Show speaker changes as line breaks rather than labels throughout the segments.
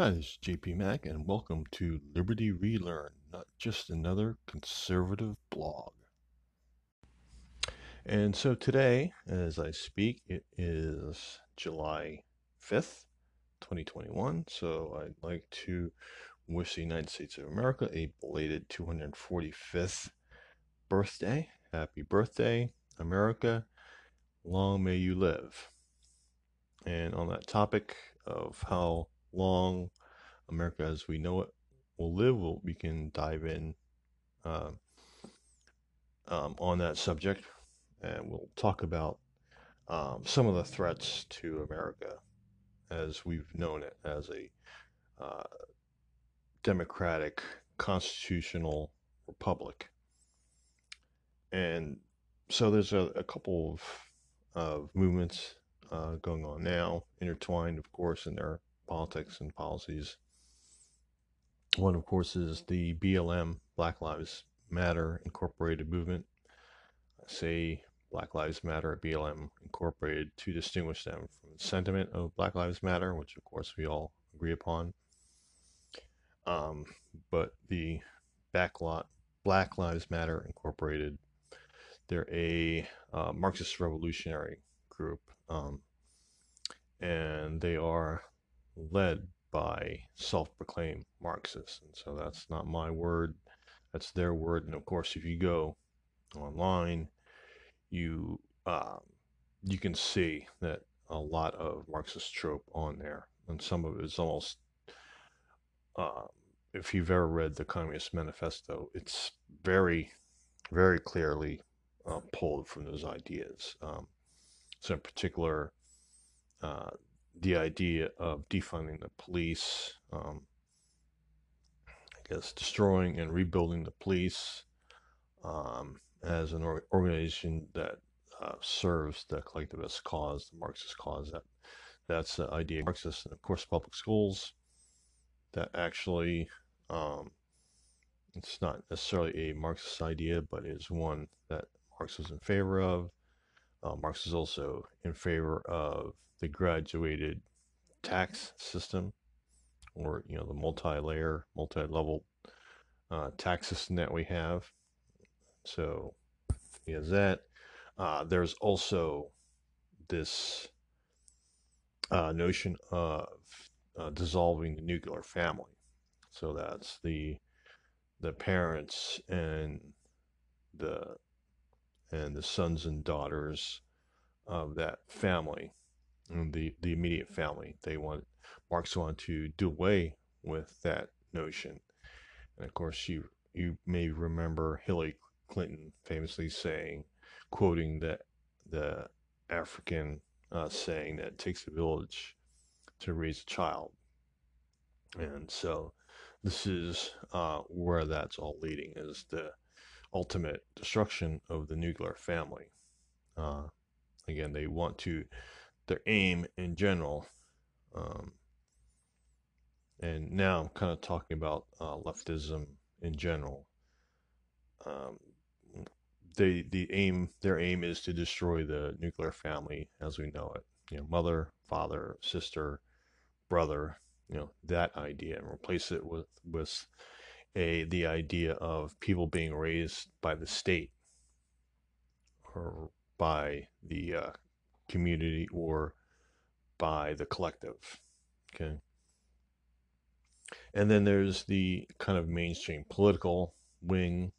Hi, this is JP Mack, and welcome to Liberty Relearn, not just another conservative blog. And so today, as I speak, it is July 5th, 2021. So I'd like to wish the United States of America a belated 245th birthday. Happy birthday, America. Long may you live. And on that topic of how long America as we know it will live, we'll, we can dive in uh, um, on that subject and we'll talk about um, some of the threats to America as we've known it as a uh, democratic constitutional republic. And so there's a, a couple of, of movements uh, going on now, intertwined, of course, in their politics and policies. One, of course, is the BLM, Black Lives Matter Incorporated movement. I say Black Lives Matter at BLM Incorporated to distinguish them from the sentiment of Black Lives Matter, which, of course, we all agree upon. Um, but the backlot Black Lives Matter Incorporated, they're a uh, Marxist revolutionary group, um, and they are led by self-proclaimed Marxists. And so that's not my word, that's their word. And of course, if you go online, you um, you can see that a lot of Marxist trope on there, and some of it is almost. Uh, if you've ever read the Communist Manifesto, it's very, very clearly uh, pulled from those ideas. Um, so, in particular, uh, the idea of defunding the police, um, I guess destroying and rebuilding the police um, as an or- organization that uh, serves the collectivist cause, the Marxist cause. That that's the idea of Marxist, and of course, public schools. That actually, um, it's not necessarily a Marxist idea, but is one that Marx was in favor of. Uh, Marx is also in favor of the graduated tax system or you know the multi-layer multi-level uh, tax system that we have. So he has that. Uh, there's also this uh, notion of uh, dissolving the nuclear family. So that's the the parents and the and the sons and daughters of that family the the immediate family. They want Marx wanted to do away with that notion, and of course you you may remember Hillary Clinton famously saying, quoting the the African uh, saying that it takes a village to raise a child, and so this is uh, where that's all leading is the ultimate destruction of the nuclear family. Uh, again, they want to their aim in general. Um, and now I'm kind of talking about uh, leftism in general. Um, they the aim their aim is to destroy the nuclear family as we know it. You know, mother, father, sister, brother. You know that idea, and replace it with with a the idea of people being raised by the state or by the uh, community or by the collective. Okay. And then there's the kind of mainstream political wing,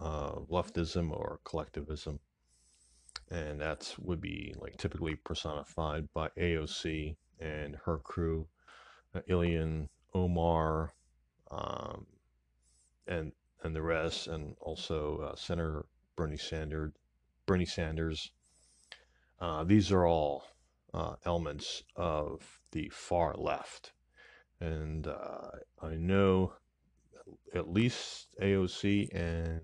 uh, leftism or collectivism. And that would be like typically personified by AOC and her crew, uh, Ilhan Omar, um, and and the rest, and also uh, Senator Bernie Sanders, Bernie Sanders, uh, these are all uh, elements of the far left. And uh, I know at least AOC and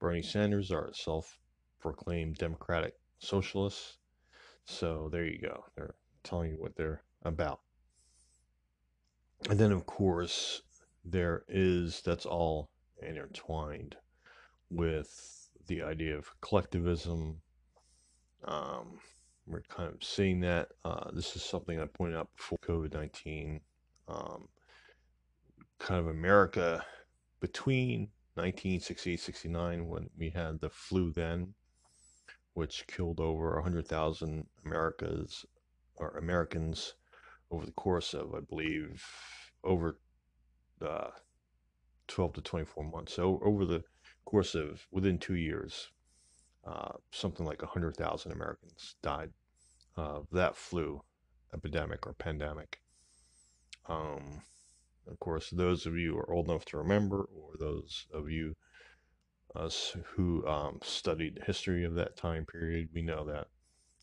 Bernie Sanders are self proclaimed Democratic socialists. So there you go. They're telling you what they're about. And then, of course, there is that's all intertwined with the idea of collectivism, um, we're kind of seeing that. Uh, this is something I pointed out before COVID 19 um, kind of America between 1968 69 when we had the flu then, which killed over 100,000 Americas or Americans over the course of, I believe, over uh, 12 to 24 months. So over the course of within two years, uh, something like 100,000 Americans died of that flu epidemic or pandemic. Um, of course, those of you who are old enough to remember, or those of you us who um, studied the history of that time period, we know that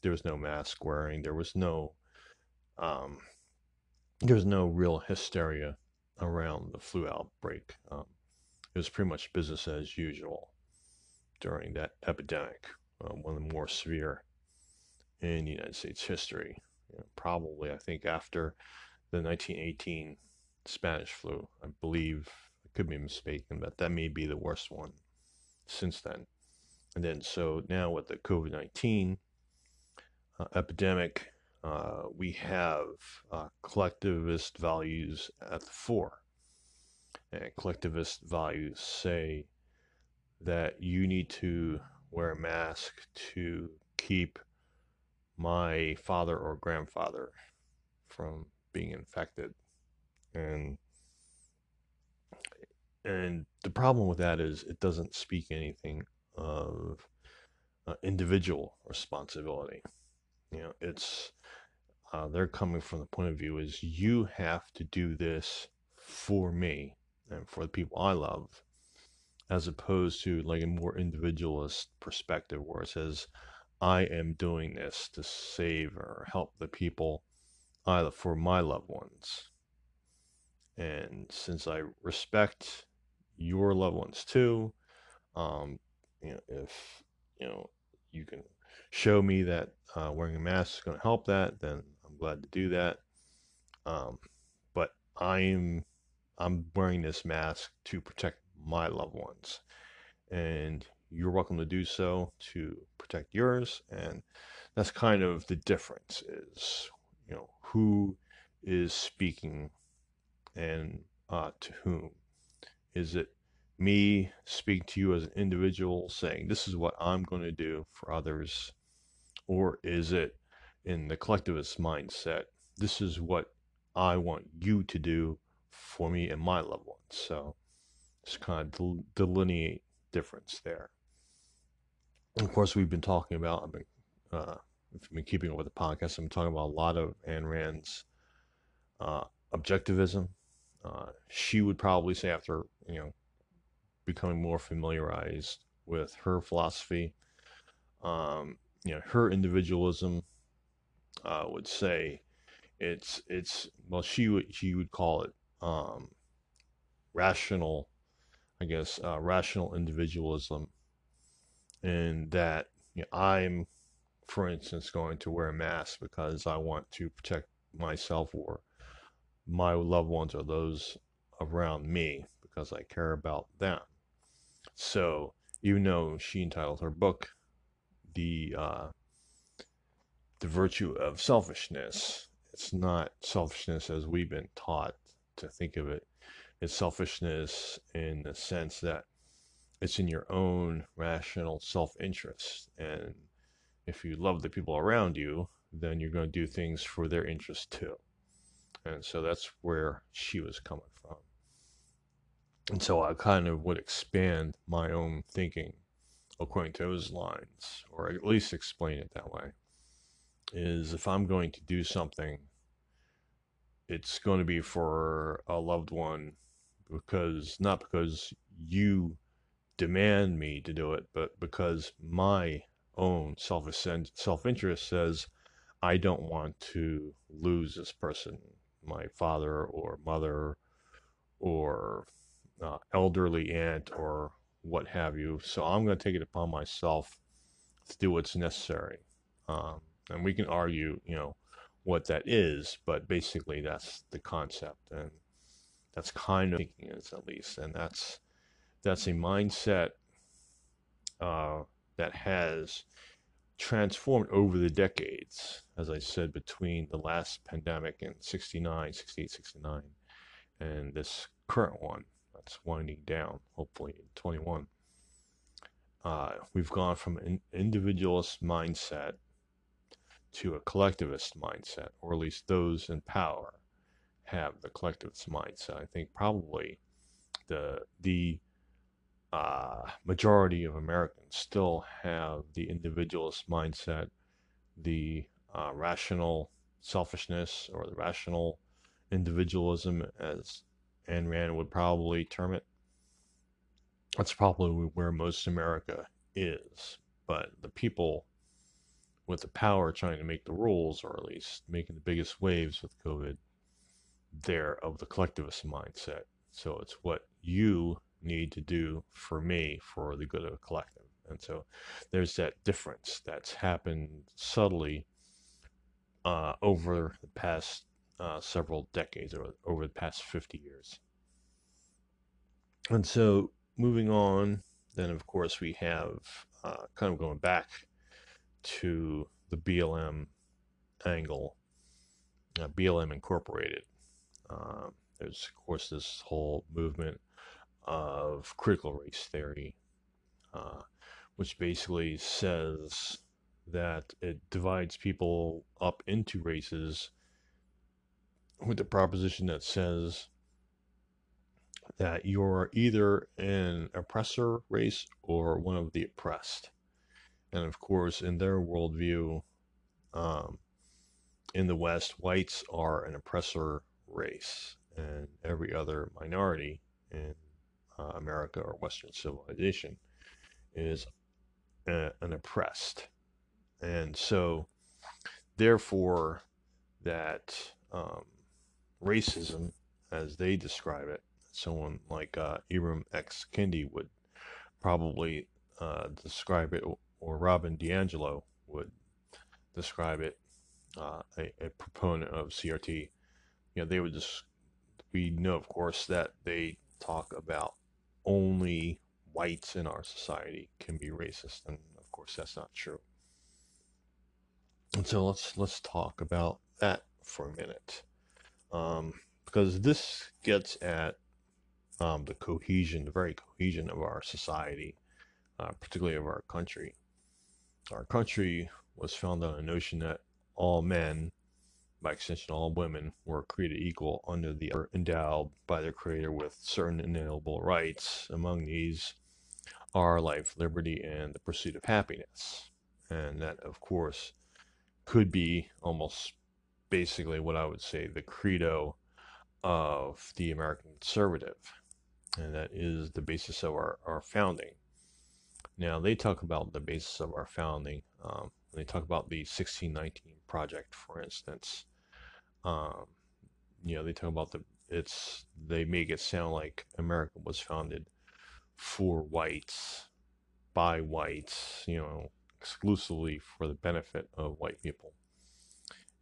there was no mask wearing. There was no um, there was no real hysteria around the flu outbreak. Um, it was pretty much business as usual during that epidemic, uh, one of the more severe in the United States history. You know, probably, I think, after the 1918 Spanish flu. I believe, I could be mistaken, but that may be the worst one since then. And then, so now with the COVID 19 uh, epidemic, uh, we have uh, collectivist values at the fore. And collectivist values say that you need to wear a mask to keep my father or grandfather from being infected. And and the problem with that is it doesn't speak anything of uh, individual responsibility. You know, it's uh, they're coming from the point of view is you have to do this for me and for the people I love, as opposed to like a more individualist perspective where it says, I am doing this to save or help the people either for my loved ones. And since I respect your loved ones too, um, you know, if you know you can show me that uh, wearing a mask is going to help that, then I'm glad to do that. Um, but I'm I'm wearing this mask to protect my loved ones, and you're welcome to do so to protect yours. And that's kind of the difference is, you know, who is speaking and uh, to whom. Is it me speaking to you as an individual saying, this is what I'm going to do for others? Or is it in the collectivist mindset, this is what I want you to do for me and my loved ones? So just kind of delineate difference there of course, we've been talking about, I've been, uh, you've been keeping up with the podcast, I've been talking about a lot of Ayn Rand's uh, objectivism. Uh, she would probably say, after, you know, becoming more familiarized with her philosophy, um, you know, her individualism uh, would say it's, it's, well, she would, she would call it um, rational, I guess, uh, rational individualism and that you know, I'm, for instance, going to wear a mask because I want to protect myself or my loved ones or those around me because I care about them. So even though she entitled her book the uh, the virtue of selfishness, it's not selfishness as we've been taught to think of it. It's selfishness in the sense that it's in your own rational self interest. And if you love the people around you, then you're going to do things for their interest too. And so that's where she was coming from. And so I kind of would expand my own thinking according to those lines, or at least explain it that way. Is if I'm going to do something, it's going to be for a loved one because not because you demand me to do it, but because my own self self interest says I don't want to lose this person, my father or mother or uh, elderly aunt or what have you. So I'm going to take it upon myself to do what's necessary. Um, and we can argue, you know, what that is, but basically that's the concept, and that's kind of thinking is at least, and that's that's a mindset uh, that has transformed over the decades, as I said, between the last pandemic in 69, 68, 69, and this current one that's winding down, hopefully in 21. Uh, we've gone from an individualist mindset to a collectivist mindset, or at least those in power have the collectivist mindset. I think probably the the uh, majority of Americans still have the individualist mindset, the uh, rational selfishness or the rational individualism, as Ayn Rand would probably term it. That's probably where most America is. But the people with the power trying to make the rules, or at least making the biggest waves with COVID, they're of the collectivist mindset. So it's what you need to do for me for the good of the collective. And so there's that difference that's happened subtly uh, over the past uh, several decades or over the past 50 years. And so moving on, then of course we have uh, kind of going back to the BLM angle, uh, BLM Incorporated. Uh, there's of course this whole movement of critical race theory, uh, which basically says that it divides people up into races with the proposition that says that you're either an oppressor race or one of the oppressed. And of course, in their worldview, um, in the West, whites are an oppressor race, and every other minority in uh, America or Western civilization is a, an oppressed. And so, therefore, that um, racism, as they describe it, someone like uh, Ibram X. Kendi would probably uh, describe it, or Robin DiAngelo would describe it, uh, a, a, proponent of CRT. You know, they would just, we know, of course, that they talk about only whites in our society can be racist, and of course that's not true. And so let's let's talk about that for a minute, um, because this gets at um, the cohesion, the very cohesion of our society, uh, particularly of our country. Our country was founded on a notion that all men by extension all women, were created equal under the endowed by their creator with certain inalienable rights. Among these are life, liberty, and the pursuit of happiness. And that, of course, could be almost basically what I would say the credo of the American conservative. And that is the basis of our, our founding. Now, they talk about the basis of our founding. Um, they talk about the 1619 Project, for instance. Um, you know, they talk about the it's they make it sound like America was founded for whites by whites, you know, exclusively for the benefit of white people.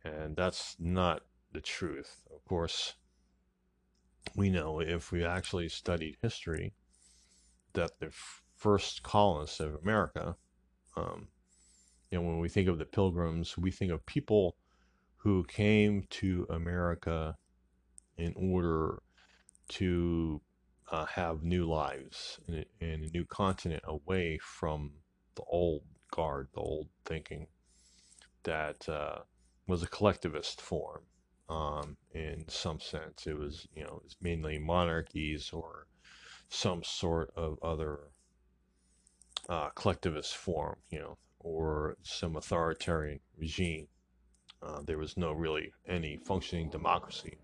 And that's not the truth. Of course, we know if we actually studied history that the first colonists of America, um, you know, when we think of the pilgrims, we think of people who came to America in order to uh, have new lives in a, in a, new continent away from the old guard, the old thinking that uh, was a collectivist form. Um, in some sense, it was you know mainly monarchies or some sort of other uh, collectivist form, you know, or some authoritarian regime. Uh, there was no really any functioning democracy.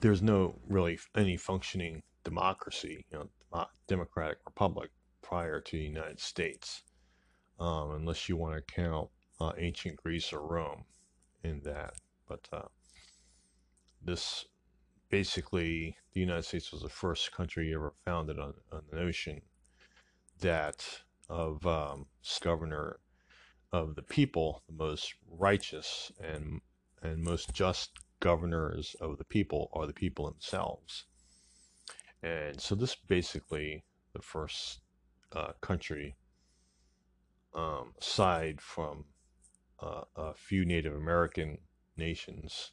There's no really any functioning democracy, you know, democratic republic prior to the United States, um, unless you want to count uh, ancient Greece or Rome in that. But uh, this basically, the United States was the first country ever founded on, on the notion that of um, governor of the people, the most righteous and and most just governors of the people are the people themselves. And so this basically the first uh, country um, aside from uh, a few Native American nations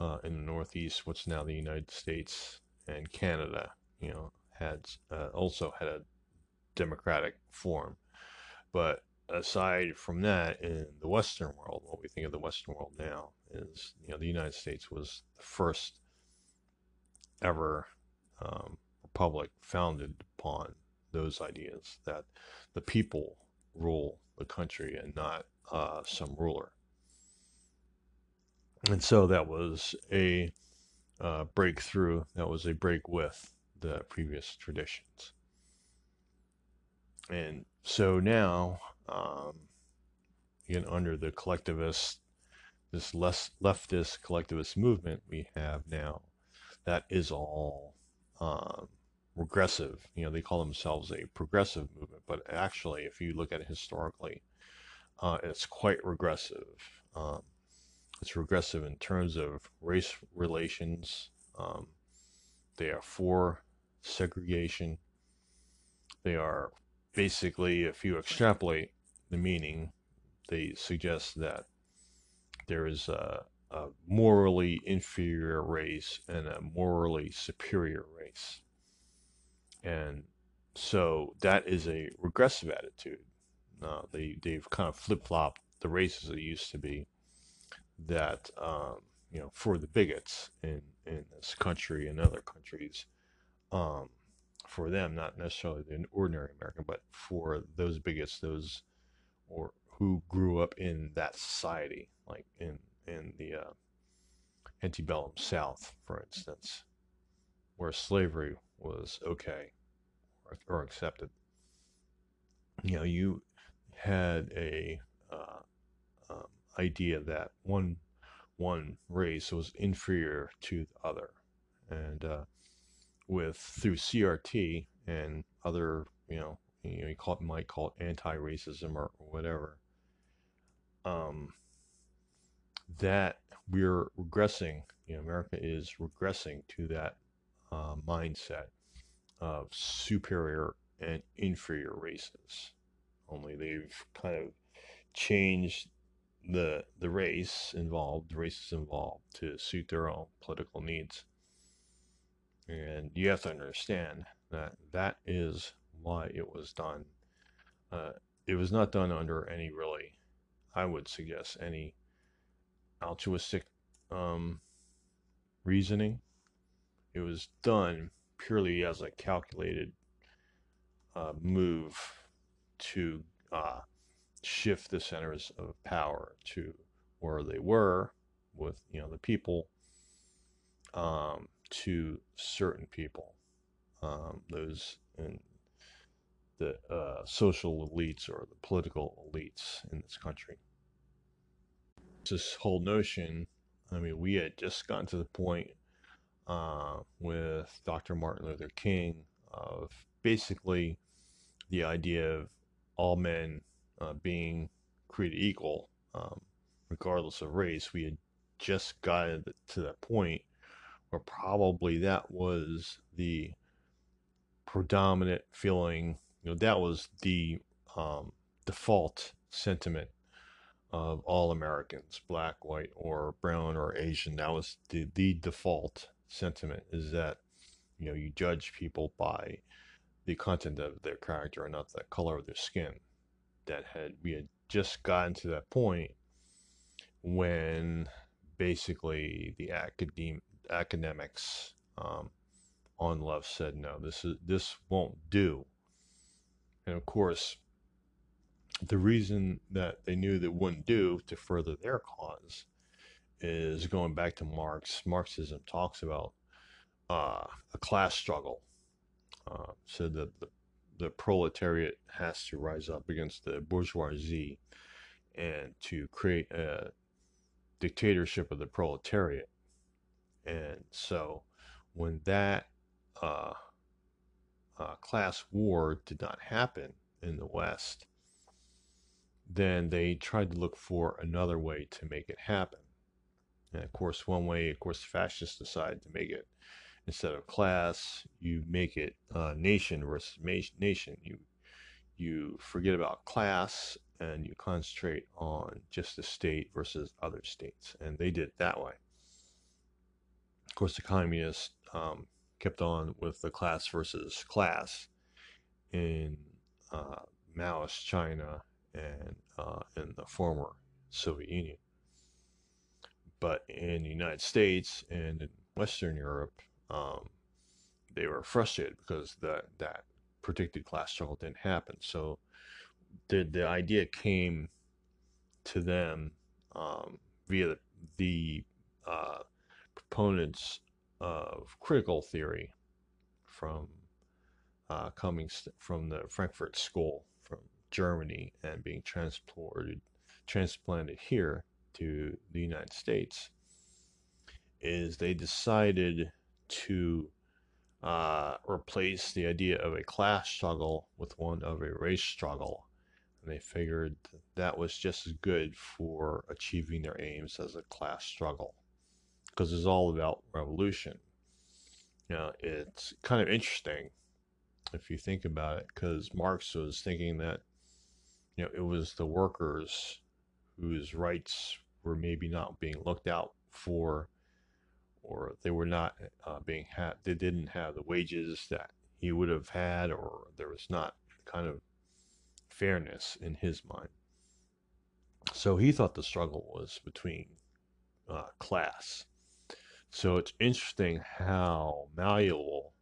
uh, in the Northeast, what's now the United States and Canada, you know, had uh, also had a democratic form. But aside from that, in the Western world, what we think of the Western world now is, you know, the United States was the first ever um, republic founded upon those ideas that the people rule the country and not uh, some ruler. And so that was a uh, breakthrough, that was a break with the previous traditions. And so now, um, again, under the collectivist, this less leftist collectivist movement we have now, that is all um, regressive. You know, they call themselves a progressive movement, but actually, if you look at it historically, uh, it's quite regressive. Um, it's regressive in terms of race relations. Um, they are for segregation. They are basically, if you extrapolate the meaning, they suggest that there is a, a morally inferior race and a morally superior race. And so that is a regressive attitude. Uh, they, they've kind of flip flopped the races that used to be that, um, you know, for the bigots in, in this country and other countries, um, for them, not necessarily the ordinary American, but for those bigots, those or who grew up in that society, like in in the uh, antebellum South, for instance, where slavery was okay or, or accepted. You know, you had a uh, um, idea that one one race was inferior to the other, and uh, with through CRT and other, you know, you know, you call it, might call it anti-racism or, or whatever. Um, that we're regressing. You know, America is regressing to that uh, mindset of superior and inferior races. Only they've kind of changed the the race involved, the races involved, to suit their own political needs. And you have to understand that that is why it was done. Uh, it was not done under any really, I would suggest, any altruistic um, reasoning. It was done purely as a calculated uh, move to uh, shift the centers of power to where they were with you know the people um, to certain people, um, those in the uh, social elites or the political elites in this country. This whole notion, I mean, we had just gotten to the point uh, with Dr. Martin Luther King of basically the idea of all men uh, being created equal, um, regardless of race. We had just gotten to that point or probably that was the predominant feeling. You know, that was the um, default sentiment of all Americans, black, white, or brown, or Asian. That was the, the default sentiment is that, you know, you judge people by the content of their character and not the color of their skin. That had, we had just gotten to that point when basically the academic academics um, on love said no. This is this won't do. And of course the reason that they knew that wouldn't do to further their cause is going back to marx. Marxism talks about uh, a class struggle uh, so that the, the proletariat has to rise up against the bourgeoisie and to create a dictatorship of the proletariat and so when that uh, uh, class war did not happen in the West, then they tried to look for another way to make it happen. And of course, one way, of course, fascists decided to make it instead of class, you make it uh, nation versus nation. You you forget about class and you concentrate on just the state versus other states. And they did it that way. Of course, the communists um, kept on with the class versus class in uh, Maoist China and uh, in the former Soviet Union. But in the United States and in Western Europe, um, they were frustrated because that that predicted class struggle didn't happen. So the the idea came to them um, via the, the uh, proponents of critical theory from uh, coming st- from the Frankfurt School from Germany and being transported transplanted here to the United States is they decided to uh, replace the idea of a class struggle with one of a race struggle. And they figured that was just as good for achieving their aims as a class struggle because it's all about revolution. You know, it's kind of interesting if you think about it because Marx was thinking that, you know, it was the workers whose rights were maybe not being looked out for or they were not uh, being had they didn't have the wages that he would have had or there was not kind of fairness in his mind so he thought the struggle was between uh, class so it's interesting how malleable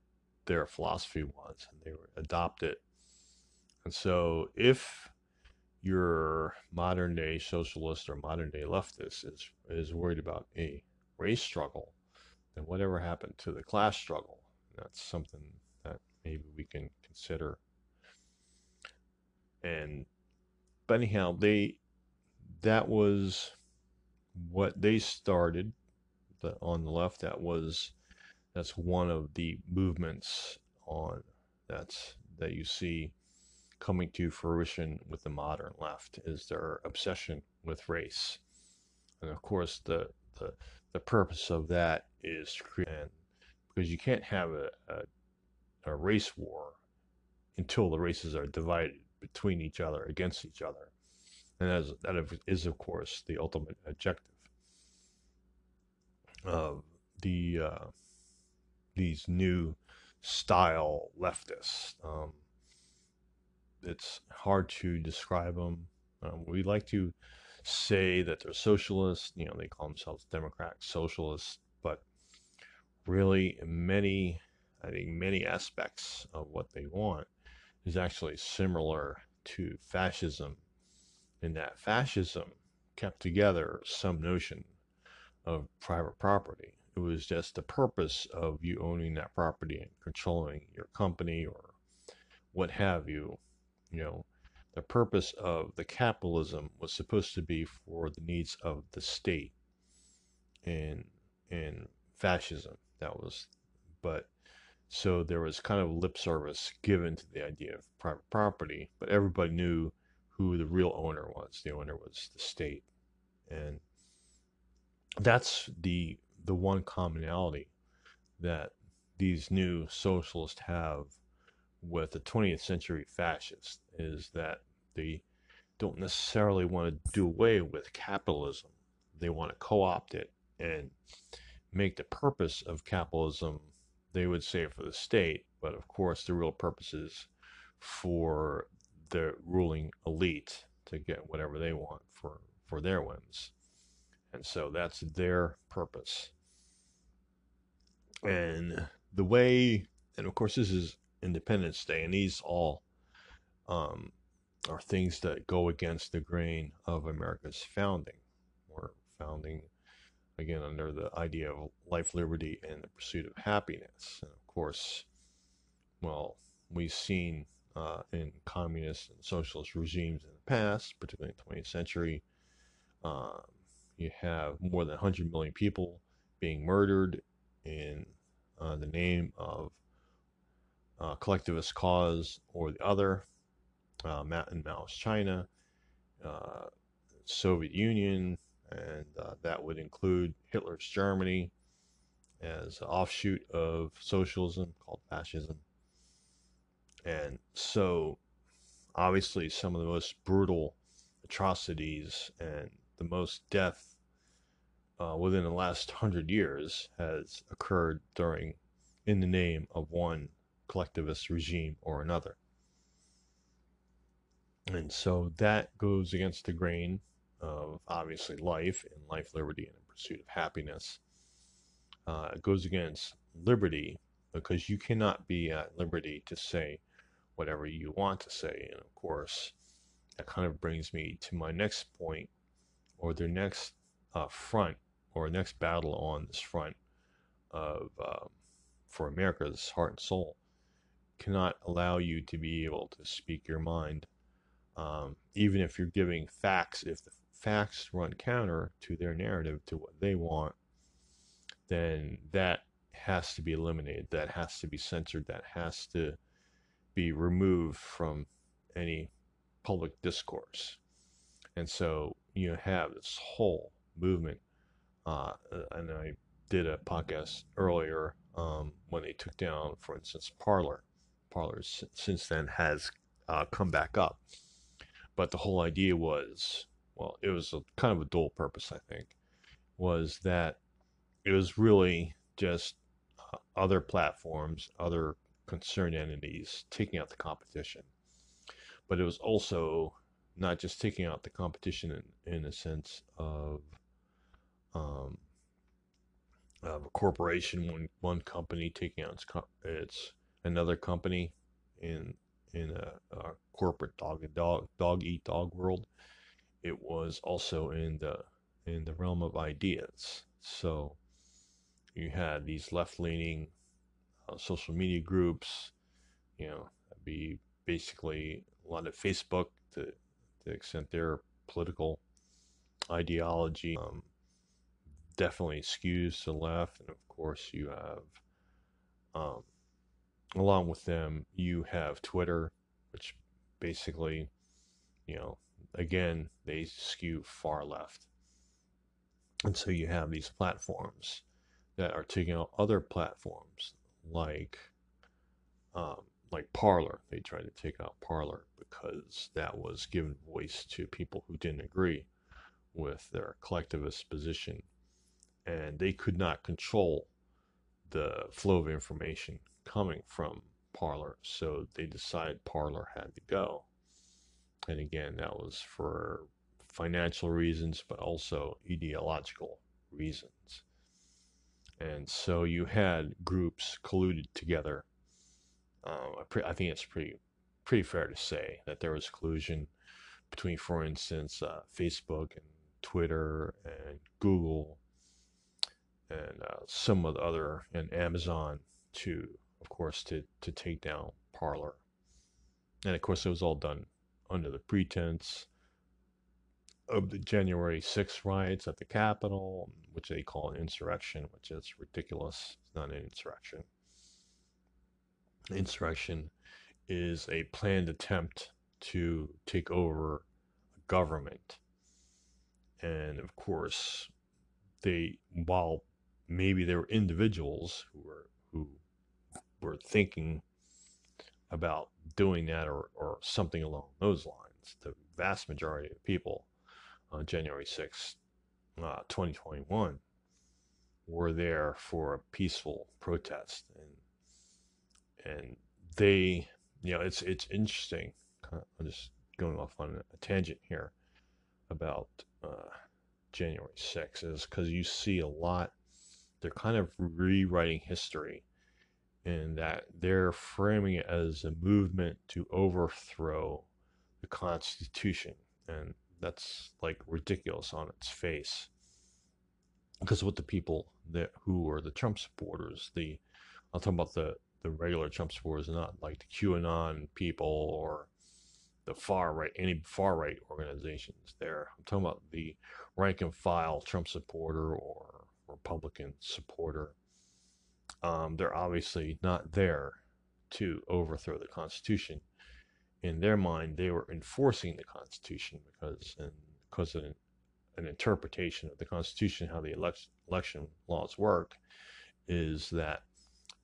their philosophy was and they adopt it and so if your modern day socialist or modern day leftist is is worried about a race struggle then whatever happened to the class struggle? That's something that maybe we can consider. And but anyhow, they that was what they started the, on the left. That was that's one of the movements on that's that you see coming to fruition with the modern left is their obsession with race. And of course, the the the purpose of that is to create because you can't have a, a, a race war until the races are divided between each other against each other and as, that is of course the ultimate objective of the uh, these new style leftists um, it's hard to describe them um, we like to say that they're socialists. You know, they call themselves democratic socialists, but really, many, I think, many aspects of what they want is actually similar to fascism, in that fascism kept together some notion of private property. It was just the purpose of you owning that property and controlling your company or what have you, you know, the purpose of the capitalism was supposed to be for the needs of the state and in fascism that was but so there was kind of lip service given to the idea of private property but everybody knew who the real owner was. The owner was the state. And that's the the one commonality that these new socialists have with the 20th century fascists is that they don't necessarily want to do away with capitalism. They want to co opt it and make the purpose of capitalism, they would say, for the state, but of course, the real purpose is for the ruling elite to get whatever they want for, for their whims. And so that's their purpose. And the way, and of course, this is Independence Day, and these all um, are things that go against the grain of America's founding. We're founding, again, under the idea of life, liberty, and the pursuit of happiness. And of course, well, we've seen uh, in communist and socialist regimes in the past, particularly in the 20th century, uh, you have more than 100 million people being murdered in uh, the name of uh, collectivist cause or the other, uh, in Maoist China, uh, Soviet Union, and uh, that would include Hitler's Germany as an offshoot of socialism called fascism. And so obviously some of the most brutal atrocities and the most death uh, within the last hundred years has occurred during in the name of one collectivist regime or another. And so that goes against the grain of obviously life and life, liberty, and the pursuit of happiness. Uh, it goes against liberty because you cannot be at liberty to say whatever you want to say. And of course, that kind of brings me to my next point or the next uh, front or next battle on this front of uh, for America's heart and soul cannot allow you to be able to speak your mind, um, even if you're giving facts. If the facts run counter to their narrative, to what they want, then that has to be eliminated. That has to be censored. That has to be removed from any public discourse. And so you have this whole movement. Uh, and I did a podcast earlier um, when they took down, for instance, Parler. Parler since then has uh, come back up. But the whole idea was, well, it was a, kind of a dual purpose, I think, was that it was really just uh, other platforms, other concerned entities taking out the competition. But it was also not just taking out the competition in, in a sense of um, of a corporation, one one company taking out its its another company in in a, a corporate dog dog dog eat dog world. It was also in the in the realm of ideas. So you had these left leaning uh, social media groups, you know, be basically a lot of Facebook to, to the extent their political ideology um, definitely skews to the left. And of course, you have, um, along with them, you have Twitter, which basically, you know, again, they skew far left. And so you have these platforms that are taking out other platforms like um, like Parler. They tried to take out Parler because that was giving voice to people who didn't agree with their collectivist position, and they could not control the flow of information coming from Parler, so they decided Parler had to go. And again, that was for financial reasons, but also ideological reasons. And so you had groups colluded together. Um, I, think it's pretty pretty fair to say that there was collusion between, for instance, uh, Facebook and Twitter and Google and uh, some of the other and Amazon to, of course, to to take down Parler. And of course, it was all done under the pretense of the January 6th riots at the Capitol, which they call an insurrection, which is ridiculous. It's not an insurrection. Insurrection is a planned attempt to take over government. And of course, they, while maybe there were individuals who were, who were thinking about doing that or, or something along those lines, the vast majority of people on January 6, uh, 2021, were there for a peaceful protest, and and they, you know, it's it's interesting. I'm just going off on a tangent here about uh, January 6 is because you see a lot. They're kind of rewriting history in that they're framing it as a movement to overthrow the Constitution. And that's like ridiculous on its face. Because what the people that who are the Trump supporters, the I'll talk about the the regular Trump supporters, not like the QAnon people or the far right, any far right organizations. There, I'm talking about the rank and file Trump supporter or Republican supporter. Um, they're obviously not there to overthrow the Constitution in their mind, they were enforcing the Constitution because, and because of an, an interpretation of the Constitution, how the election, election laws work, is that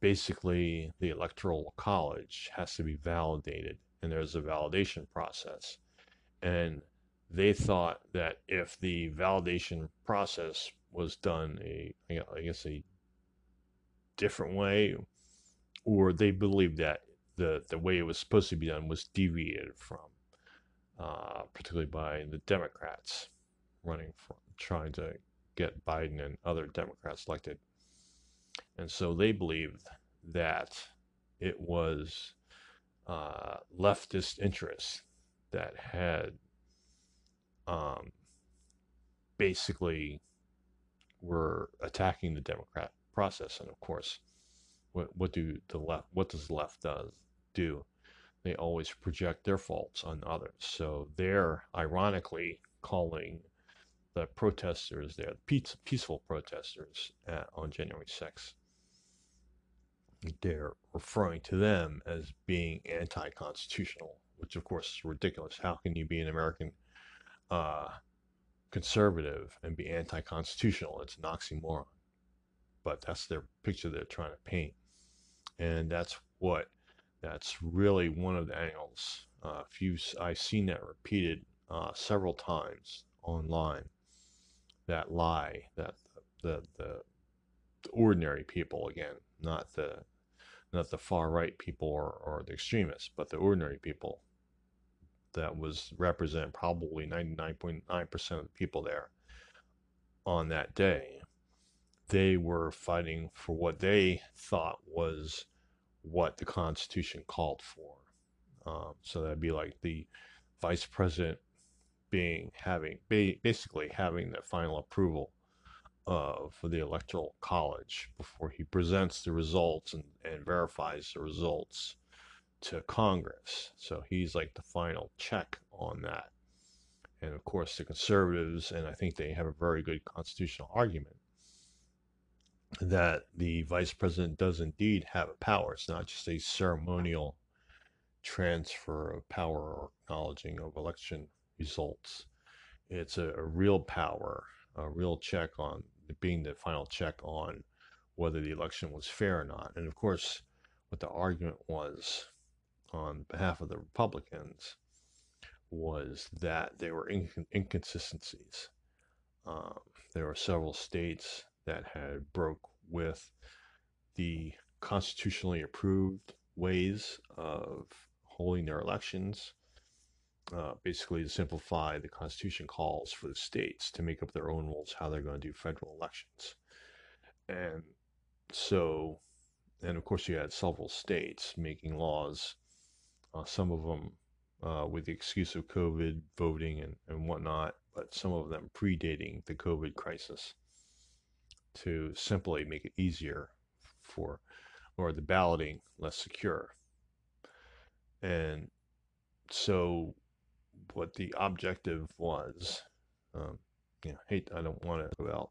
basically the Electoral College has to be validated and there's a validation process. And they thought that if the validation process was done a, I guess a different way, or they believed that the the way it was supposed to be done was deviated from, uh, particularly by the Democrats running for trying to get Biden and other Democrats elected, and so they believed that it was uh, leftist interests that had um, basically were attacking the Democrat process, and of course, what what do the left what does the left does do? They always project their faults on others. So they're ironically calling the protesters there, peace, peaceful protesters at, on January 6th, they're referring to them as being anti-constitutional, which of course is ridiculous. How can you be an American uh, conservative and be anti-constitutional? It's an oxymoron. But that's their picture they're trying to paint, and that's what that's really one of the angles. Uh, I've seen that repeated uh, several times online. That lie that the, the the ordinary people again, not the not the far right people or, or the extremists, but the ordinary people that was represent probably 99.9% of the people there on that day. They were fighting for what they thought was what the Constitution called for. Um, so that'd be like the vice president being having basically having the final approval uh, for the electoral college before he presents the results and, and verifies the results to Congress. So he's like the final check on that. And of course, the conservatives, and I think they have a very good constitutional argument, that the vice president does indeed have a power. It's not just a ceremonial transfer of power or acknowledging of election results. It's a, a real power, a real check on being the final check on whether the election was fair or not. And of course, what the argument was on behalf of the Republicans was that there were inc- inconsistencies. Um, there were several states that had broke with the constitutionally approved ways of holding their elections. Uh, basically, to simplify, the Constitution calls for the states to make up their own rules how they're going to do federal elections. And so, and of course, you had several states making laws, uh, some of them uh, with the excuse of COVID voting and, and whatnot, but some of them predating the COVID crisis to simply make it easier for, or the balloting less secure. And so, what the objective was, um, you know, hate, I don't want to about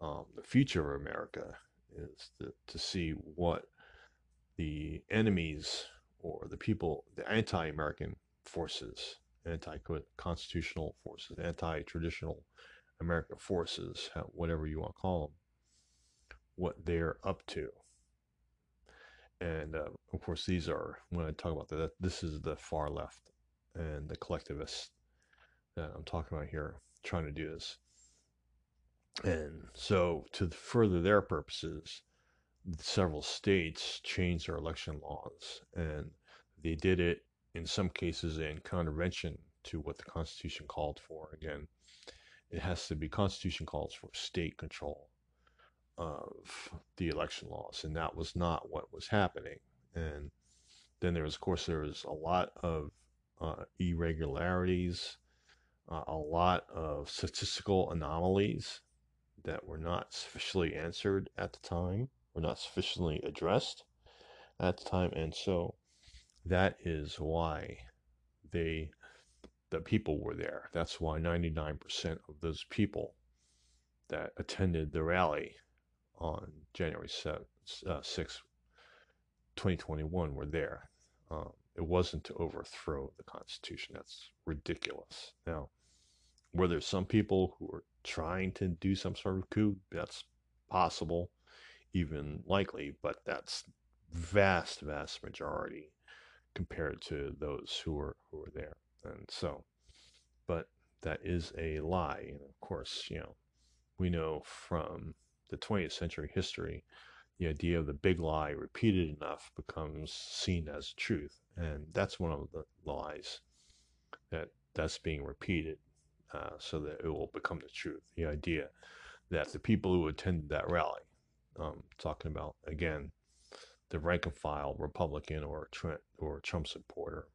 um, the future of America is to, to see what the enemies or the people, the anti American forces, anti constitutional forces, anti traditional American forces, whatever you want to call them, what they're up to. And uh, of course, these are, when I talk about that, this is the far left and the collectivists that I'm talking about here trying to do this. And so, to further their purposes, several states changed their election laws, and they did it in some cases in contravention to what the Constitution called for. Again, it has to be Constitution calls for state control of the election laws, and that was not what was happening. And then there was, of course, there was a lot of uh, irregularities, uh, a lot of statistical anomalies that were not sufficiently answered at the time, were not sufficiently addressed at the time, and so that is why they the people were there. That's why 99% of those people that attended the rally on January 7th, uh, 6th, 2021 were there. Um, it wasn't to overthrow the Constitution. That's ridiculous. Now, were there some people who were trying to do some sort of coup? That's possible, even likely, but that's vast, vast majority compared to those who were who were there. And so, but that is a lie. And of course, you know, we know from the 20th century history, the idea of the big lie repeated enough becomes seen as truth. And that's one of the lies that that's being repeated uh, so that it will become the truth. The idea that the people who attended that rally, um, talking about again, the rank and file Republican or Trump or Trump supporter,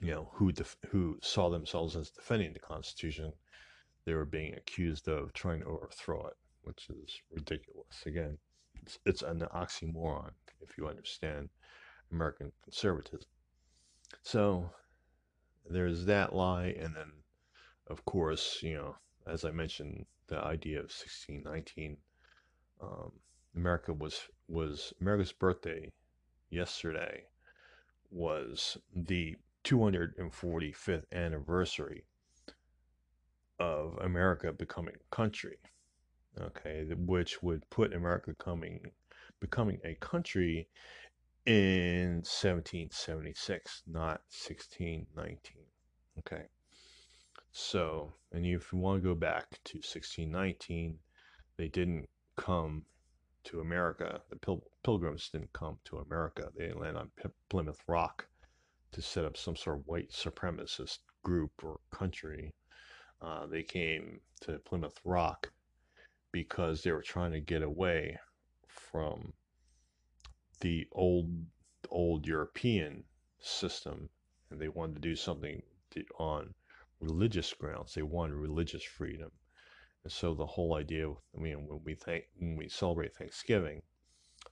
you know, who def- who saw themselves as defending the Constitution, they were being accused of trying to overthrow it, which is ridiculous. Again, it's, it's an oxymoron if you understand American conservatism. So there's that lie, and then, of course, you know, as I mentioned, the idea of 1619. Um, America was was America's birthday yesterday was the 245th anniversary of America becoming a country. Okay, which would put America coming becoming a country in 1776, not 1619. Okay. So, and if you want to go back to 1619, they didn't come to America. The Pil- Pilgrims didn't come to America. They didn't land on P- Plymouth Rock to set up some sort of white supremacist group or country. Uh, they came to Plymouth Rock because they were trying to get away from the old old European system, and they wanted to do something on religious grounds. They wanted religious freedom, so the whole idea. I mean, when we think when we celebrate Thanksgiving,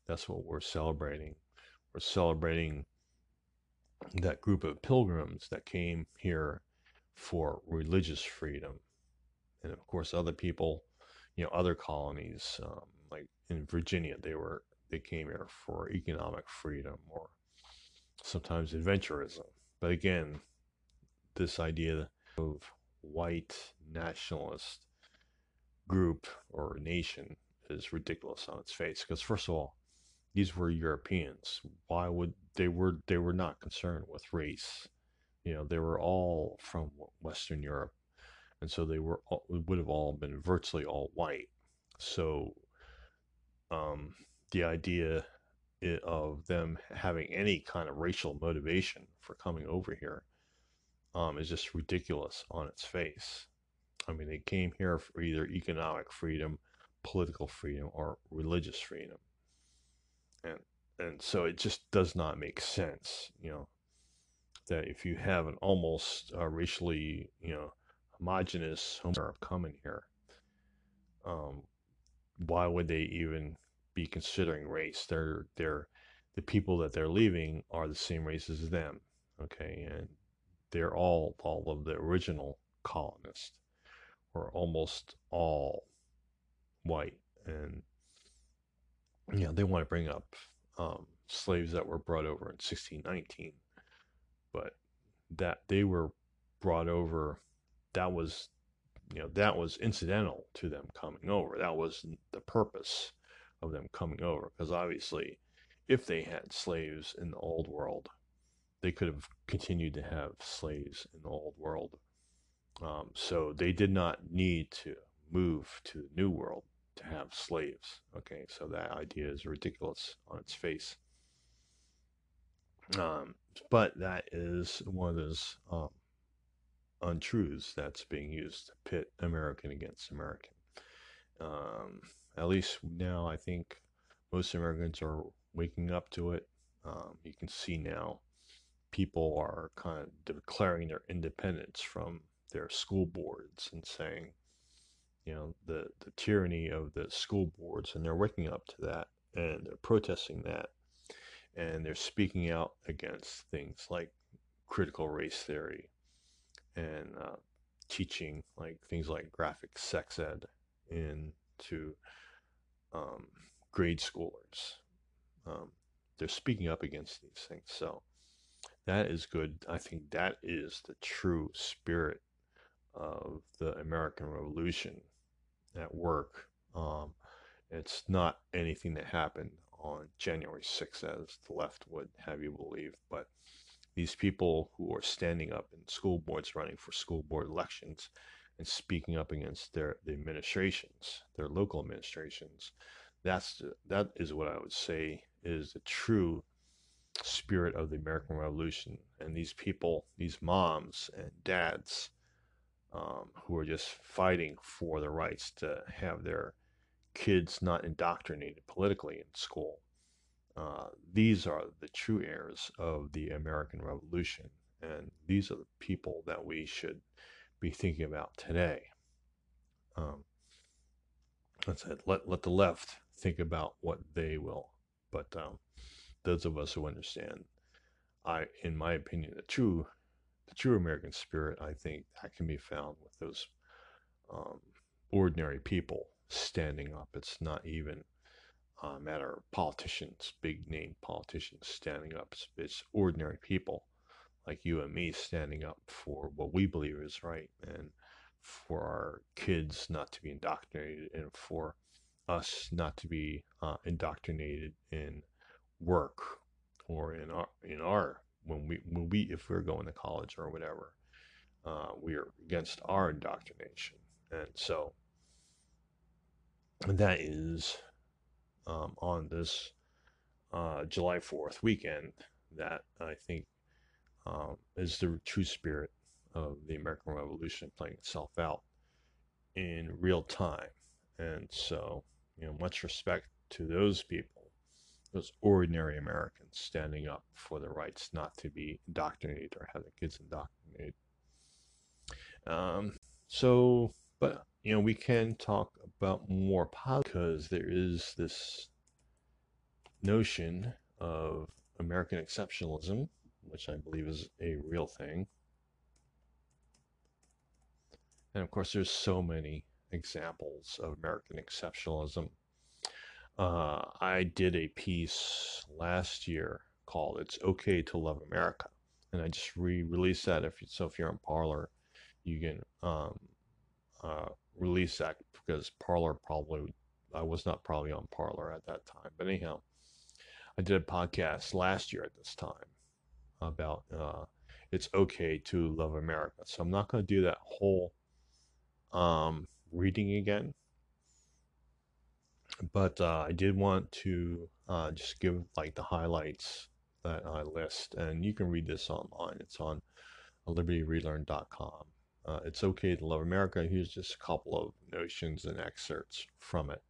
that's what we're celebrating. We're celebrating that group of pilgrims that came here for religious freedom, and of course, other people, you know, other colonies um, like in Virginia, they were they came here for economic freedom or sometimes adventurism. But again, this idea of white nationalist group or nation is ridiculous on its face because first of all these were europeans. Why would they were they were not concerned with race. You know they were all from western europe and so they were would have all been virtually all white. So um the idea of them having any kind of racial motivation for coming over here um, is just ridiculous on its face. I mean, they came here for either economic freedom, political freedom, or religious freedom, and and so it just does not make sense, you know, that if you have an almost uh, racially, you know, homogenous home coming here, um, why would they even be considering race. They're they're the people that they're leaving are the same race as them. Okay, and they're all all of the original colonists were almost all white, and you know they want to bring up um, slaves that were brought over in 1619, but that they were brought over, that was you know that was incidental to them coming over. That was the purpose of them coming over. Because obviously if they had slaves in the old world they could have continued to have slaves in the old world um, so they did not need to move to the new world to have slaves okay? So that idea is ridiculous on its face. Um, but that is one of those um, untruths that's being used to pit american against american. Um, at least now, I think most Americans are waking up to it. Um, you can see now people are kind of declaring their independence from their school boards and saying, you know, the, the tyranny of the school boards, and they're waking up to that and they're protesting that and they're speaking out against things like critical race theory and uh, teaching like things like graphic sex ed into um, grade schoolers. Um, they're speaking up against these things. So that is good. I think that is the true spirit of the American Revolution at work. Um, it's not anything that happened on January 6th, as the left would have you believe. But these people who are standing up in school boards running for school board elections and speaking up against their the administrations, their local administrations, that's the, that is what I would say is the true spirit of the American Revolution. And these people, these moms and dads, um, who are just fighting for the rights to have their kids not indoctrinated politically in school. Uh, these are the true heirs of the American Revolution, and these are the people that we should be thinking about today. Um, that's it. Let let the left think about what they will, but um, those of us who understand, I, in my opinion, the true the true American spirit, I think that can be found with those um, ordinary people standing up. It's not even a matter of politicians, big name politicians standing up. It's, it's ordinary people like you and me standing up for what we believe is right and for our kids not to be indoctrinated and for us not to be uh, indoctrinated in work or in our in our when we when we if we're going to college or whatever uh, we are against our indoctrination and so that is um, on this uh, July 4th weekend that I think um, is the true spirit of the American Revolution playing itself out in real time. And so, you know, much respect to those people, those ordinary Americans standing up for the rights not to be indoctrinated or have their kids indoctrinated. Um, so, but you know, we can talk about more because there is this notion of American exceptionalism, which I believe is a real thing. And of course, there's so many examples of American exceptionalism. Uh, I did a piece last year called "It's Okay to Love America," and I just re-released that. If so, if you're on Parler, you can um, uh, release that because Parler probably I was not probably on Parler at that time. But anyhow, I did a podcast last year at this time about uh, it's okay to love America. So I'm not going to do that whole um, reading again. But uh, I did want to uh, just give like the highlights that I list, and you can read this online. It's on libertyrelearn.com. Uh, it's okay to love America. Here's just a couple of notions and excerpts from it.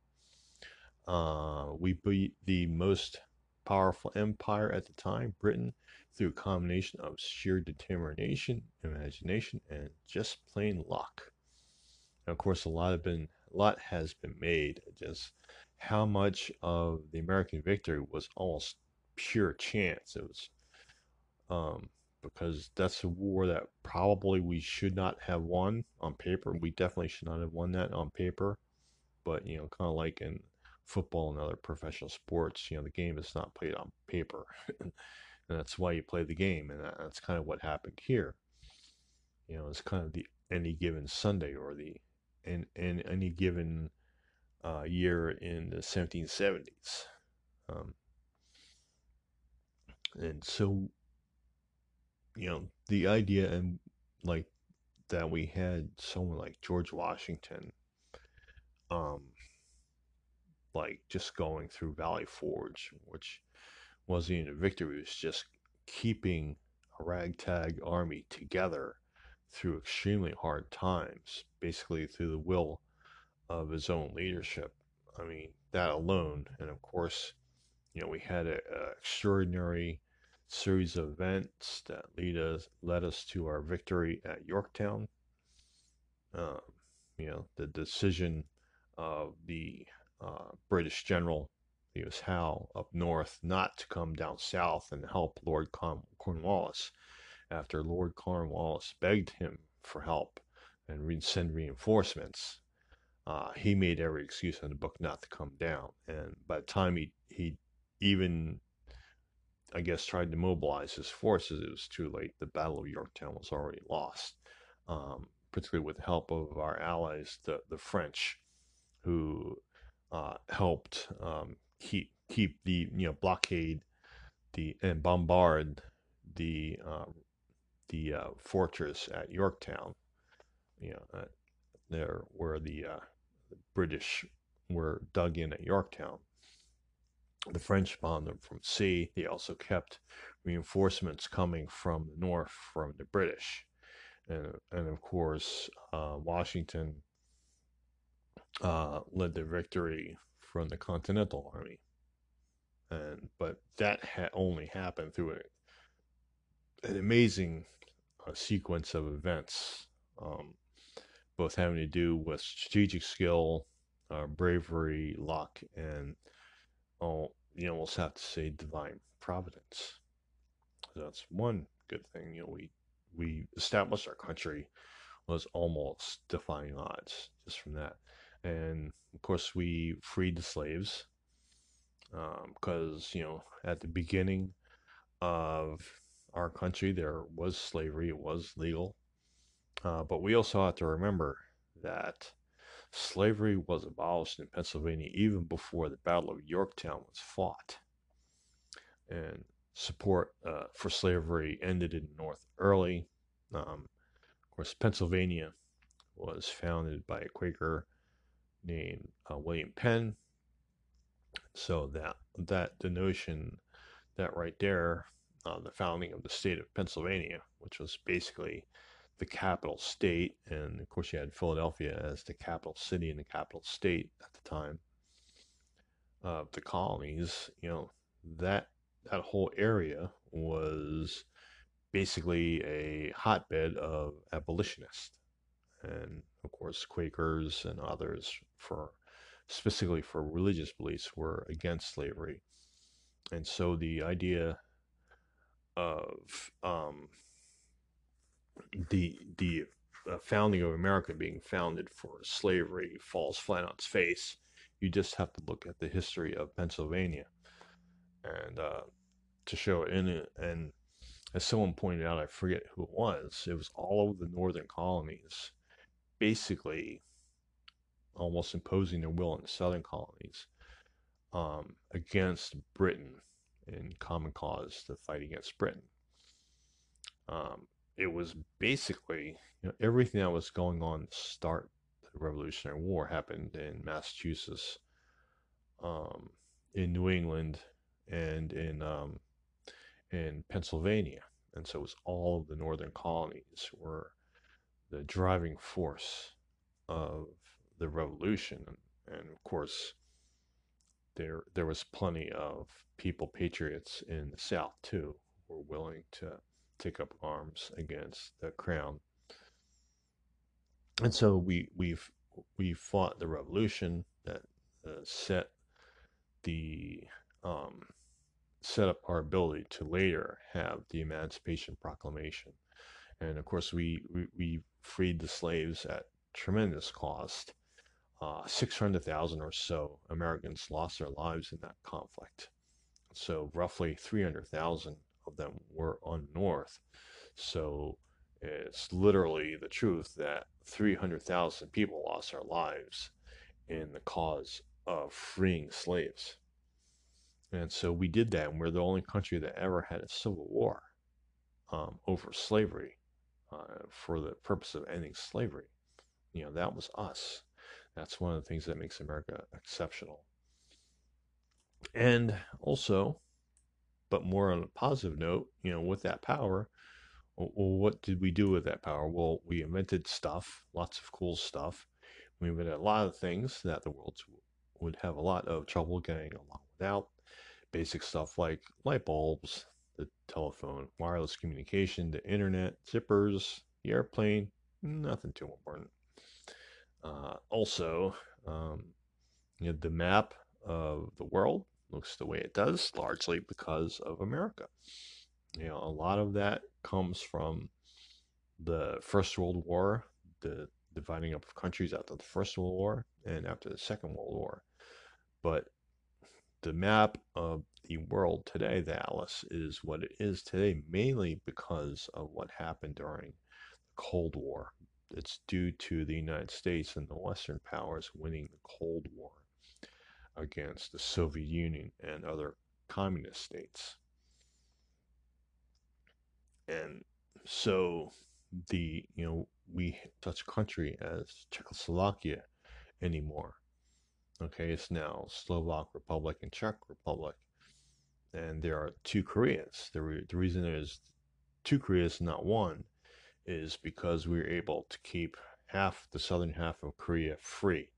Uh, we beat the most powerful empire at the time, Britain, through a combination of sheer determination, imagination, and just plain luck. And of course, a lot have been, a lot has been made. Just how much of the American victory was almost pure chance. It was um, because that's a war that probably we should not have won on paper. We definitely should not have won that on paper. But, you know, kind of like in football and other professional sports, you know, the game is not played on paper. and that's why you play the game. And that's kind of what happened here. You know, it's kind of the any given Sunday or the in, in any given uh, year in the 1770s. Um, and so you know, the idea and like that we had someone like George Washington, um, like just going through Valley Forge, which wasn't even a victory, it was just keeping a ragtag army together through extremely hard times, basically through the will of his own leadership. I mean, that alone, and of course, you know, we had an extraordinary series of events that lead us led us to our victory at Yorktown. Uh, you know, the decision of the uh, British general he was Howe up north not to come down south and help Lord Cornwallis after Lord Cornwallis begged him for help and re- send reinforcements. Uh, he made every excuse in the book not to come down, and by the time he he even I guess, tried to mobilize his forces, it was too late. The Battle of Yorktown was already lost, um, particularly with the help of our allies, the, the French, who uh, helped um, keep keep the you know blockade the and bombard the uh, the uh, fortress at Yorktown, you know, uh, there where the, uh, the British were dug in at Yorktown. The French bombed them from sea. They also kept reinforcements coming from the north from the British, and and of course uh, Washington uh, led the victory from the Continental Army, and but that had only happened through a, an amazing uh, sequence of events, um, both having to do with strategic skill, uh, bravery, luck, and oh, you almost have to say divine providence. That's one good thing. You know, we we established our country was almost defying odds just from that, and of course we freed the slaves because um, you know at the beginning of our country there was slavery; it was legal, uh, but we also have to remember that slavery was abolished in Pennsylvania even before the Battle of Yorktown was fought. And support uh, for slavery ended in the North early. Um, of course, Pennsylvania was founded by a Quaker named uh, William Penn. So that that the notion that right there, uh, the founding of the state of Pennsylvania, which was basically the capital state, and of course you had Philadelphia as the capital city and the capital state at the time of the colonies. You know that that whole area was basically a hotbed of abolitionists, and of course Quakers and others for specifically for religious beliefs were against slavery, and so the idea of um, the the uh, founding of America being founded for slavery falls flat on its face. You just have to look at the history of Pennsylvania, and uh, to show it in it. And as someone pointed out, I forget who it was. It was all over the northern colonies, basically almost imposing their will on the southern colonies um, against Britain in common cause to fight against Britain. Um, it was basically you know, everything that was going on to start the Revolutionary War happened in Massachusetts, um, in New England, and in um, in Pennsylvania, and so it was all of the northern colonies were the driving force of the revolution, and of course there there was plenty of people patriots in the South too were willing to take up arms against the crown. And so we we've we fought the revolution that uh, set the um, set up our ability to later have the Emancipation Proclamation, and of course we we, we freed the slaves at tremendous cost. Uh, 600,000 or so Americans lost their lives in that conflict. So roughly 300,000 of them were on North. So it's literally the truth that 300,000 people lost their lives in the cause of freeing slaves. And so we did that, and we're the only country that ever had a civil war um, over slavery uh, for the purpose of ending slavery. You know, that was us. That's one of the things that makes America exceptional. And also, but more on a positive note, you know, with that power, well, what did we do with that power? Well, we invented stuff, lots of cool stuff. We invented a lot of things that the world would have a lot of trouble getting along without. Basic stuff like light bulbs, the telephone, wireless communication, the internet, zippers, the airplane, nothing too important. Uh, also, um, you know, the map of the world looks the way it does, largely because of America. You know, a lot of that comes from the First World War, the dividing up of countries after the First World War and after the Second World War. But the map of the world today, the Atlas, is what it is today, mainly because of what happened during the Cold War. It's due to the United States and the Western powers winning the Cold War against the Soviet Union and other communist states. And so the, you know, we such country as Czechoslovakia anymore. Okay, it's now Slovak Republic and Czech Republic. And there are two Koreas. The, re- the reason there's two Koreas, not one, is because we were able to keep half the southern half of Korea free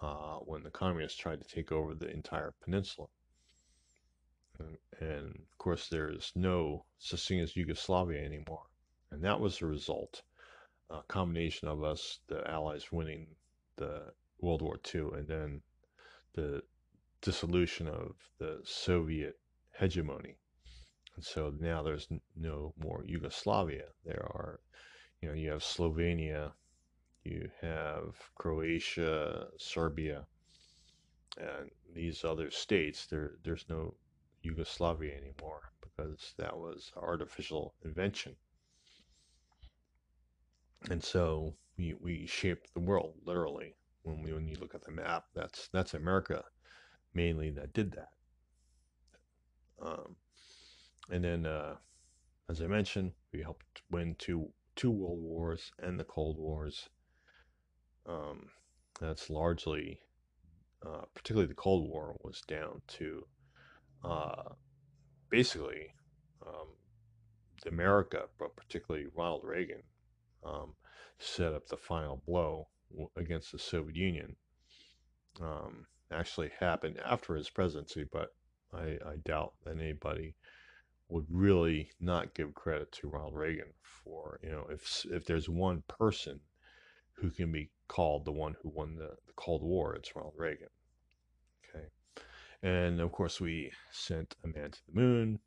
uh, when the communists tried to take over the entire peninsula. And, and, of course, there's no such thing as Yugoslavia anymore. And that was the result, a combination of us, the Allies winning the World War II, and then the dissolution of the Soviet hegemony. And so now there's no more Yugoslavia. There are, you know, you have Slovenia, you have Croatia, Serbia, and these other states. There, there's no Yugoslavia anymore because that was artificial invention. And so we, we shaped the world literally. When we, when you look at the map, that's that's America mainly that did that. Um, and then, uh, as I mentioned, we helped win two two world wars and the Cold Wars. Um, that's largely, uh, particularly the Cold War, was down to uh, basically um, America, but particularly Ronald Reagan, um, set up the final blow against the Soviet Union. Um, actually happened after his presidency, but I, I doubt that anybody would really not give credit to Ronald Reagan for you know if if there's one person who can be called the one who won the, the Cold War, it's Ronald Reagan. Okay, and of course we sent a man to the moon.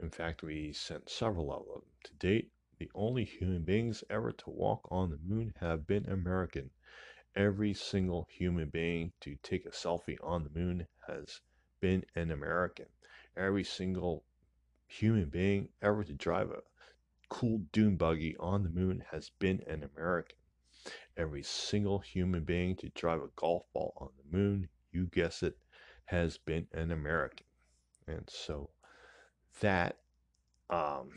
In fact, we sent several of them. To date, the only human beings ever to walk on the moon have been American. Every single human being to take a selfie on the moon has been an American. Every single human being ever to drive a cool dune buggy on the moon has been an American. Every single human being to drive a golf ball on the moon, you guess it, has been an American. And so that, um,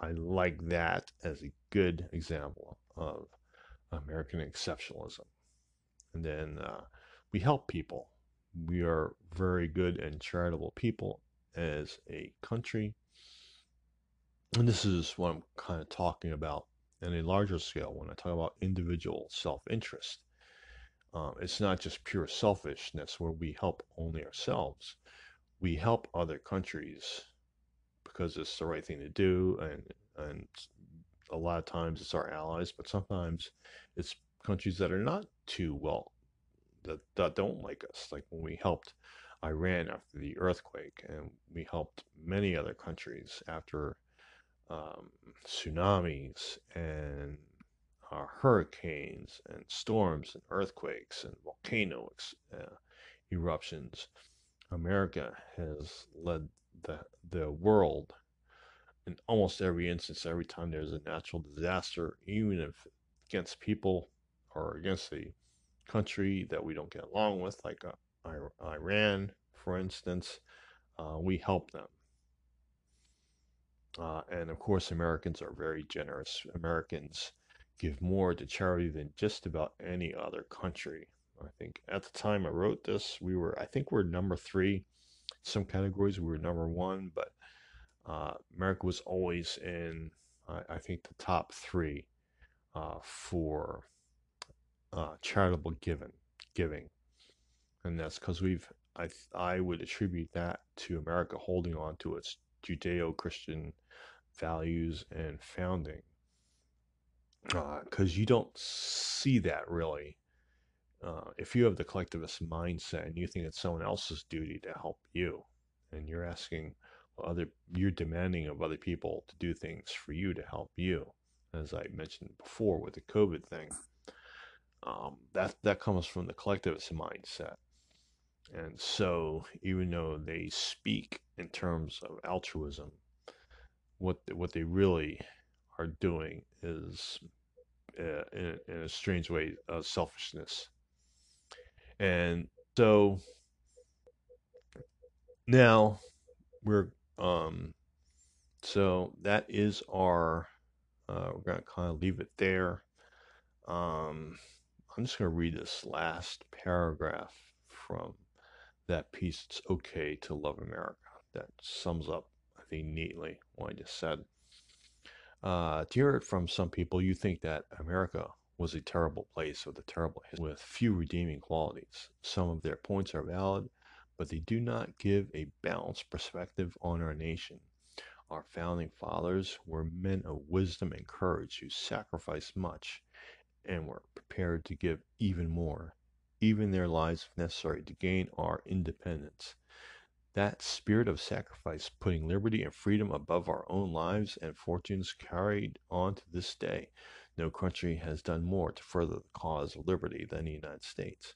I like that as a good example of American exceptionalism. And then uh, we help people. We are very good and charitable people as a country. And this is what I'm kind of talking about in a larger scale when I talk about individual self interest. Um, it's not just pure selfishness where we help only ourselves. We help other countries because it's the right thing to do, and and a lot of times it's our allies, but sometimes it's countries that are not too well that, that don't like us. Like when we helped Iran after the earthquake, and we helped many other countries after um, tsunamis and uh, hurricanes and storms and earthquakes and volcano uh, eruptions. America has led the the world in almost every instance. Every time there's a natural disaster, even if against people or against the country that we don't get along with, like uh, Iran, for instance, uh, we help them. Uh, and of course, Americans are very generous. Americans give more to charity than just about any other country. I think at the time I wrote this, we were, I think we're number three. Some categories we were number one, but uh, America was always in, I think, the top three uh, for uh, charitable giving, and that's because we've I I would attribute that to America holding on to its Judeo-Christian values and founding, because uh, you don't see that really. Uh, if you have the collectivist mindset and you think it's someone else's duty to help you, and you're asking other, you're demanding of other people to do things for you to help you, as I mentioned before with the COVID thing um, that that comes from the collectivist mindset. And so, even though they speak in terms of altruism, what what they really are doing is, uh, in, in, a strange way, uh, selfishness. And So now we're um so that is our uh, we're gonna kind of leave it there. Um, I'm just gonna read this last paragraph from that piece. It's okay to love America. That sums up, I think, neatly what I just said. Uh, to hear it from some people, you think that America was a terrible place with a terrible history with few redeeming qualities. Some of their points are valid, but they do not give a balanced perspective on our nation. Our founding fathers were men of wisdom and courage who sacrificed much and were prepared to give even more, even their lives if necessary, to gain our independence. That spirit of sacrifice, putting liberty and freedom above our own lives and fortunes, carried on to this day. No country has done more to further the cause of liberty than the United States.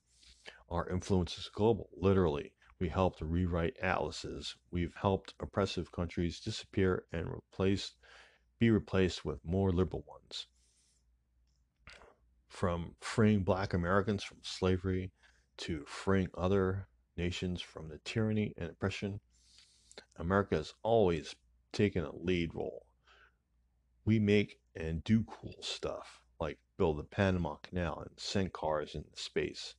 Our influence is global, literally. We helped rewrite atlases. We've helped oppressive countries disappear and replaced, be replaced with more liberal ones. From freeing black Americans from slavery to freeing other nations from the tyranny and oppression, America has always taken a lead role. We make and do cool stuff like build the Panama Canal and send cars into space.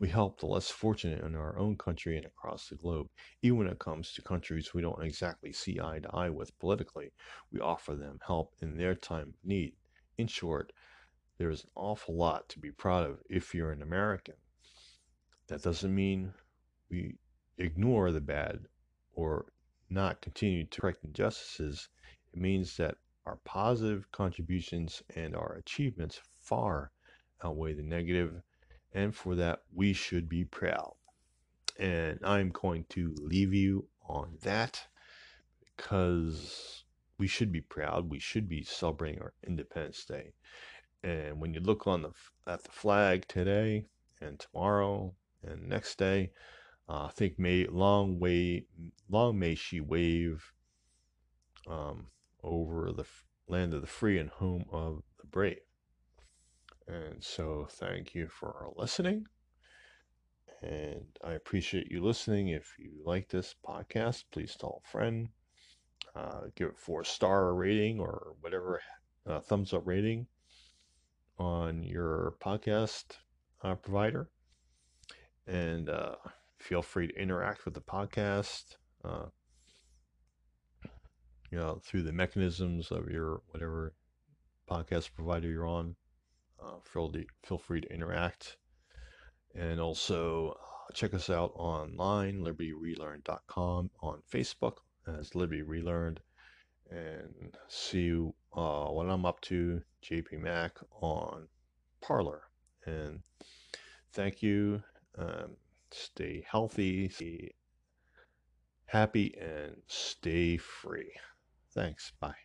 We help the less fortunate in our own country and across the globe. Even when it comes to countries we don't exactly see eye to eye with politically, we offer them help in their time of need. In short, there is an awful lot to be proud of if you're an American. That doesn't mean we ignore the bad or not continue to correct injustices. It means that our positive contributions and our achievements far outweigh the negative and for that we should be proud. And I'm going to leave you on that because we should be proud. We should be celebrating our Independence Day. And when you look on the at the flag today and tomorrow and next day, uh, I think may long way long may she wave um, over the land of the free and home of the brave. And so, thank you for listening. And I appreciate you listening. If you like this podcast, please tell a friend. Uh, give it four star rating or whatever uh, thumbs up rating on your podcast uh, provider. And uh, feel free to interact with the podcast. Uh, you know, through the mechanisms of your whatever podcast provider you're on uh, feel, feel free to interact. And also uh, check us out online, libertyrelearn.com, on Facebook as Liberty Relearned, and see uh, what I'm up to, JP Mac, on Parler. And thank you. Um, stay healthy, stay happy, and stay free. Thanks. Bye.